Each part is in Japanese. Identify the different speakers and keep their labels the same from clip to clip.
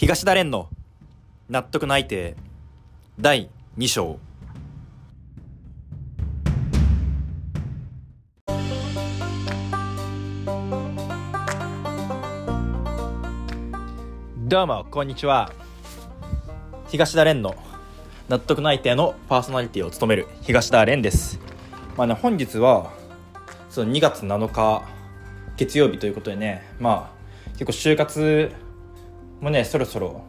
Speaker 1: 東田蓮の納得内定第2章。どうもこんにちは。東田蓮の納得内定のパーソナリティを務める東田蓮です。まあね本日はその2月7日月曜日ということでねまあ結構就活もうねそろそろ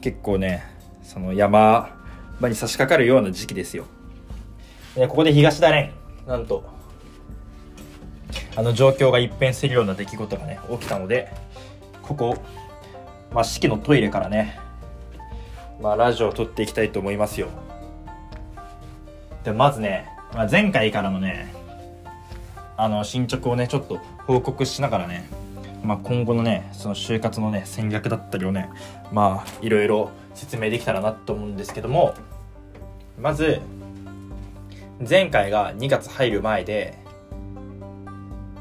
Speaker 1: 結構ねその山場に差し掛かるような時期ですよ。でここで東田蓮なんと。あの状況が一変するような出来事がね起きたのでここ、まあ、式のトイレからねまあラジオを撮っていきたいと思いますよ。でまずね、まあ、前回からのねあの進捗をねちょっと報告しながらねまあ、今後のねその就活のね戦略だったりをねまあいろいろ説明できたらなと思うんですけどもまず前回が2月入る前で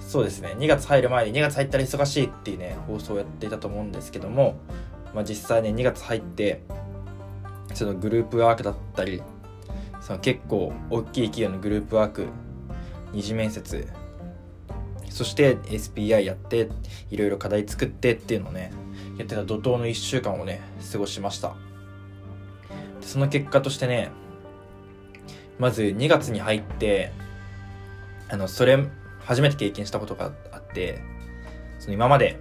Speaker 1: そうですね2月入る前に2月入ったら忙しいっていうね放送をやっていたと思うんですけども、まあ、実際ね2月入ってそのグループワークだったりその結構大きい企業のグループワーク二次面接そして SPI やっていろいろ課題作ってっていうのをねやってた怒涛の1週間をね過ごしました。その結果としてねまず2月に入ってあのそれ初めて経験したことがあってその今まで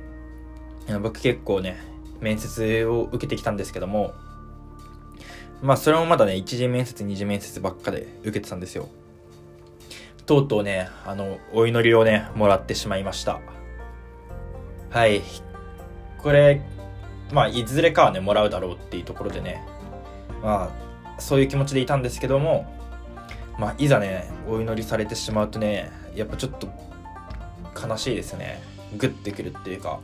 Speaker 1: 僕結構ね面接を受けてきたんですけどもまあそれもまだね一次面接二次面接ばっかで受けてたんですよ。とうとうね、あの、お祈りをね、もらってしまいました。はい。これ、まあ、いずれかはね、もらうだろうっていうところでね、まあ、そういう気持ちでいたんですけども、まあ、いざね、お祈りされてしまうとね、やっぱちょっと悲しいですね。グッてくるっていうか。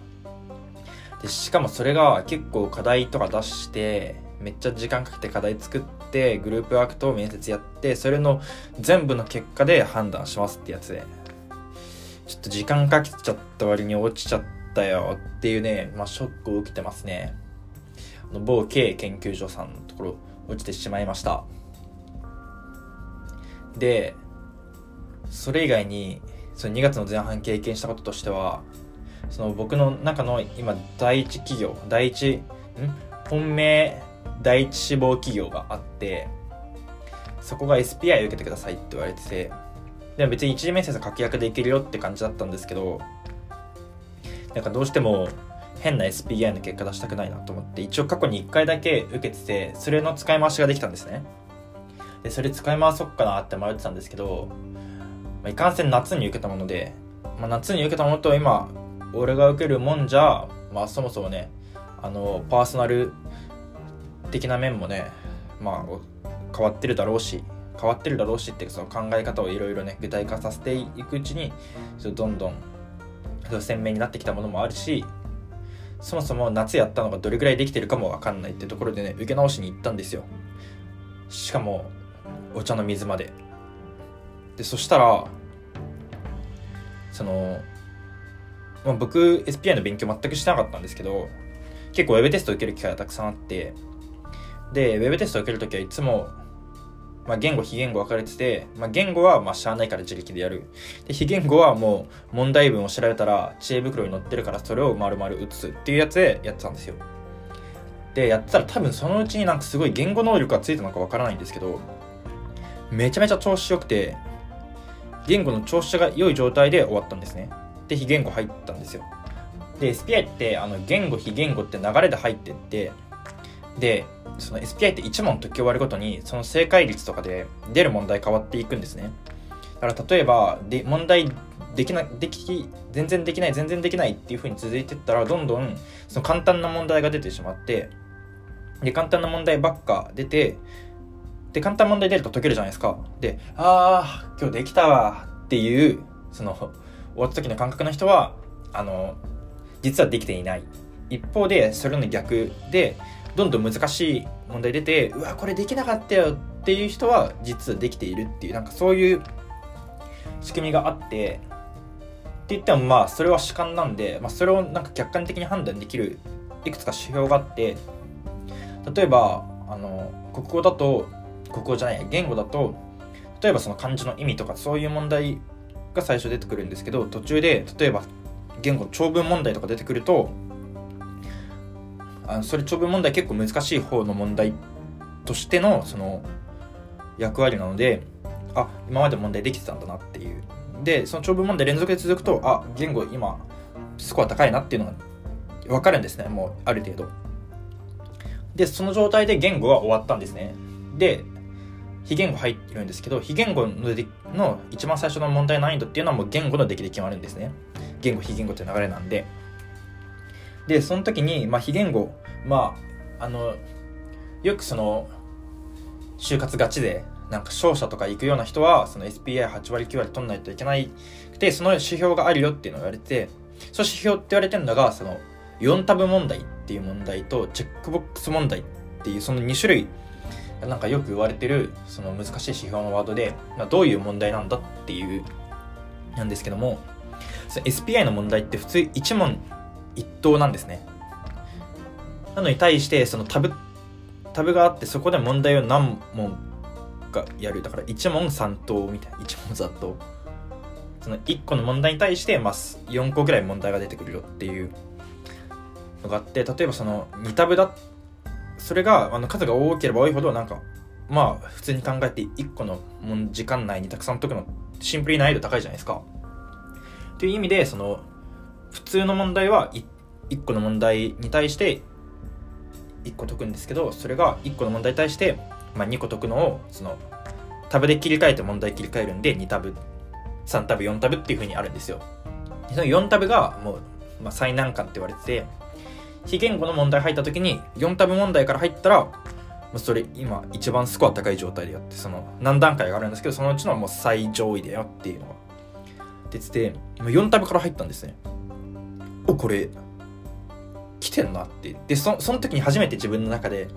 Speaker 1: で、しかもそれが結構課題とか出して、めっちゃ時間かけて課題作ってグループワークと面接やってそれの全部の結果で判断しますってやつで。ちょっと時間かけちゃった割に落ちちゃったよっていうね、まあ、ショックを受けてますね。あの某 K 研究所さんのところ落ちてしまいました。でそれ以外にその2月の前半経験したこととしてはその僕の中の今第一企業第一ん？本命第一志望企業があってそこが SPI 受けてくださいって言われててでも別に一次面接確約でいけるよって感じだったんですけどなんかどうしても変な SPI の結果出したくないなと思って一応過去に1回だけ受けててそれの使い回しができたんですね。でそれ使い回そうかなって迷ってたんですけど、まあ、いかんせん夏に受けたもので、まあ、夏に受けたものと今俺が受けるもんじゃまあそもそもねあのパーソナル的な面もねまあ変わってるだろうし変わってるだろうしってその考え方をいろいろね具体化させていくうちにどんどん鮮明になってきたものもあるしそもそも夏やったのがどれぐらいできてるかも分かんないってところでね受け直しに行ったんですよ。しかもお茶の水まで。でそしたらその、まあ、僕 SPI の勉強全くしてなかったんですけど結構 Web テスト受ける機会がたくさんあってで、ウェブテストを受けるときはいつも、まあ、言語、非言語分かれてて、まあ、言語はまあしゃあないから自力でやる。で、非言語はもう問題文を調べたら知恵袋に載ってるからそれを丸々打つっていうやつでやってたんですよ。で、やってたら多分そのうちになんかすごい言語能力がついたのか分からないんですけど、めちゃめちゃ調子良くて、言語の調子が良い状態で終わったんですね。で、非言語入ったんですよ。で、SPI ってあの言語、非言語って流れで入ってって、で、その SPI って1問解き終わるごとにその正解率とかで出る問題変わっていくんですね。だから例えばで問題できなでき全然できない全然できないっていう風に続いてったらどんどんその簡単な問題が出てしまってで簡単な問題ばっか出てで簡単問題出ると解けるじゃないですか。でああ今日できたわっていうその終わった時の感覚の人はあの実はできていない。一方でそれの逆でどんどん難しい問題出てうわこれできなかったよっていう人は実はできているっていうなんかそういう仕組みがあってって言ってもまあそれは主観なんで、まあ、それをなんか客観的に判断できるいくつか指標があって例えばあの国語だと国語じゃない言語だと例えばその漢字の意味とかそういう問題が最初出てくるんですけど途中で例えば言語長文問題とか出てくるとあのそれ長文問題結構難しい方の問題としてのその役割なのであ今まで問題できてたんだなっていう。でその長文問題連続で続くとあ言語今スコア高いなっていうのが分かるんですねもうある程度。でその状態で言語は終わったんですね。で非言語入ってるんですけど非言語のの一番最初の問題難易度っていうのはもう言語の出来で決まるんですね。言語非言語っていう流れなんで。でその時に、まあ、非言語まああのよくその就活ガチでなんか商社とか行くような人はその SPI8 割9割取んないといけないくてその指標があるよっていうのを言われてその指標って言われてるのがその4タブ問題っていう問題とチェックボックス問題っていうその2種類なんかよく言われてるその難しい指標のワードで、まあ、どういう問題なんだっていうなんですけども SPI の問題って普通一問一答なんですね。なのに対してそのタブタブがあってそこで問題を何問かやる。だから一問三答みたいな一問ざっとその1個の問題に対して、まあ、4個ぐらい問題が出てくるよっていう。のがあって例えばその2タブだ。それがあの数が多ければ多いほどなんかまあ普通に考えて1個の時間内にたくさん解くのシンプルに難易度高いじゃないですか。という意味でその普通の問題は 1, 1個の問題に対して1個解くんですけどそれが1個の問題に対して、まあ、2個解くのをそのタブで切り替えて問題切り替えるんで2タブ3タブ4タブっていう風にあるんですよ。その4タブがもう、まあ、最難関って言われてて非言語の問題入った時に4タブ問題から入ったらそれ今一番スコア高い状態でやってその何段階があるんですけどそのうちのもう最上位だよっていうのが出てて今4タブから入ったんですねおこれ来てんなって。でそその時に初めて自分の中で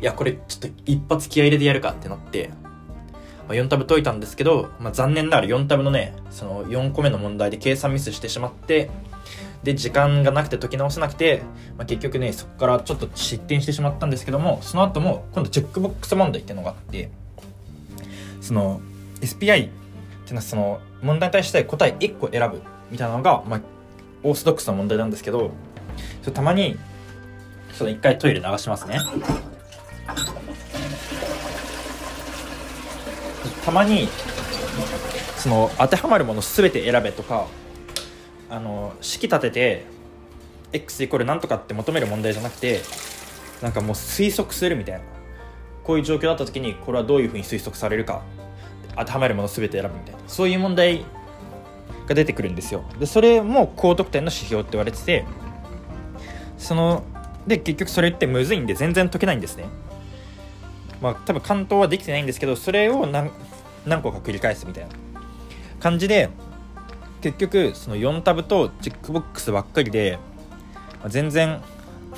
Speaker 1: いやこれちょっと一発気合入れてやるかってなって、まあ、4タブ解いたんですけど、まあ、残念ながら4タブのねその4個目の問題で計算ミスしてしまってで時間がなくて解き直せなくて、まあ、結局ねそこからちょっと失点してしまったんですけどもその後も今度チェックボックス問題っていうのがあってその SPI っていうのはその問題に対して答え1個選ぶみたいなのが、まあ、オーソドックスな問題なんですけどそたまにその1回トイレ流しますね。たまにその当てはまるもの全て選べとかあの式立てて x イコールなんとかって求める問題じゃなくてなんかもう推測するみたいな。こういう状況だった時にこれはどういうふうに推測されるか。当てはまるもの全て選ぶみたいな。そういう問題が出てくるんですよ。でそれも高得点の指標って言われててそので結局それってむずいんで全然解けないんですね。まあ多分関東はできてないんですけどそれを何何個か繰り返すみたいな感じで結局その4タブとチェックボックスばっかりで、まあ、全然、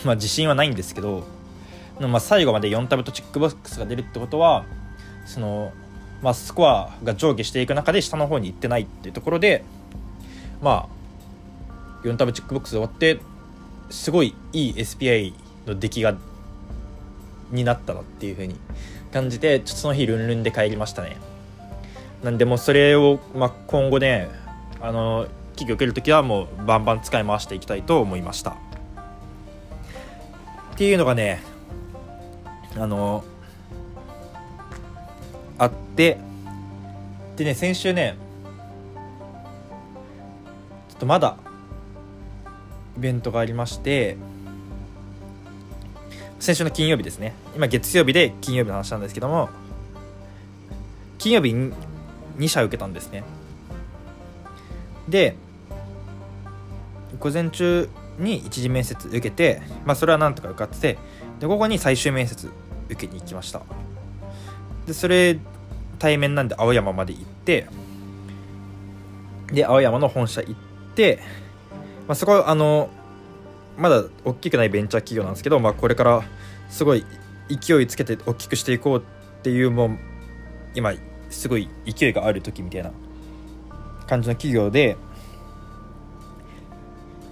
Speaker 1: まあ、自信はないんですけど、まあ、最後まで4タブとチェックボックスが出るってことはその、まあ、スコアが上下していく中で下の方に行ってないっていうところでまあ4タブチェックボックスで終わってすごいいい SPI の出来がになったなっていう風に感じてちょっとその日ルンルンで帰りましたね。なんでもそれを、まあ、今後ねあの企業受ける時はもうバンバン使い回していきたいと思いました。っていうのがねあのあってでね先週ねちょっとまだイベントがありまして先週の金曜日ですね。今月曜日で金曜日の話なんですけども金曜日に2社受けたんですね。で午前中に一次面接受けて、まあ、それはなんとか受かっててで午後に最終面接受けに行きました。でそれ対面なんで青山まで行ってで青山の本社行って、まあ、そこはあのまだ大きくないベンチャー企業なんですけど、まあ、これからすごい勢いつけて大きくしていこうっていうもう今すごい勢いがある時みたいな感じの企業で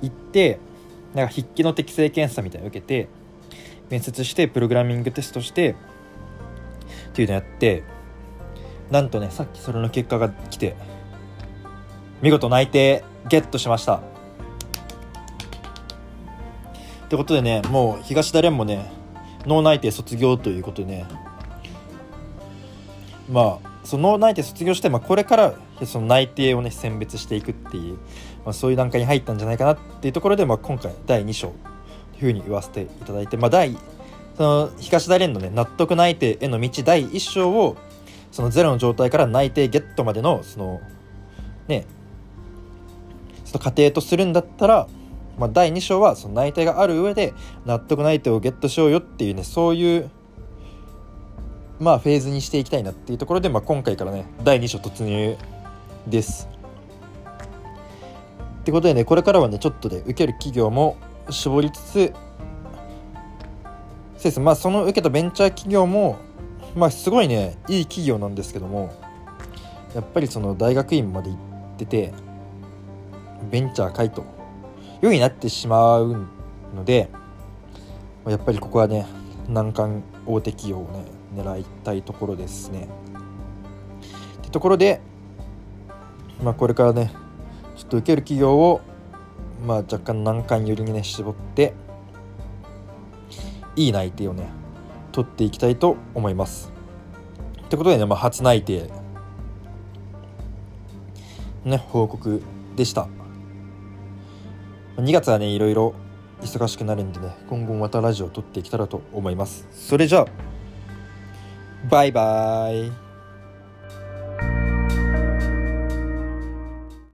Speaker 1: 行ってなんか筆記の適正検査みたいなの受けて面接してプログラミングテストしてっていうのやってなんとねさっきそれの結果が来て見事内定ゲットしました。ってことでねもう東田蓮もね脳内定卒業ということでねまあその内定卒業して、まあ、これからその内定をね選別していくっていう、まあ、そういう段階に入ったんじゃないかなっていうところで、まあ、今回第2章というふうに言わせていただいて、まあ、第その東田蓮のね納得内定への道第1章をそのゼロの状態から内定ゲットまでのそのねその過程とするんだったら、まあ、第2章はその内定がある上で納得内定をゲットしようよっていうねそういうまあフェーズにしていきたいなっていうところで、まあ、今回からね第2章突入です。ってことでねこれからはねちょっとで受ける企業も絞りつつそうですまあその受けたベンチャー企業もまあすごいねいい企業なんですけどもやっぱりその大学院まで行っててベンチャー会というようになってしまうのでやっぱりここはね難関大手企業をね狙いたいところですね。ってところで、まあ、これからねちょっと受ける企業を、まあ、若干難関寄りにね絞っていい内定をね取っていきたいと思います。ってことでね、まあ、初内定ね報告でした。2月はねいろいろ忙しくなるんでね今後またラジオを撮っていけたらと思いますそれじゃあバイバイ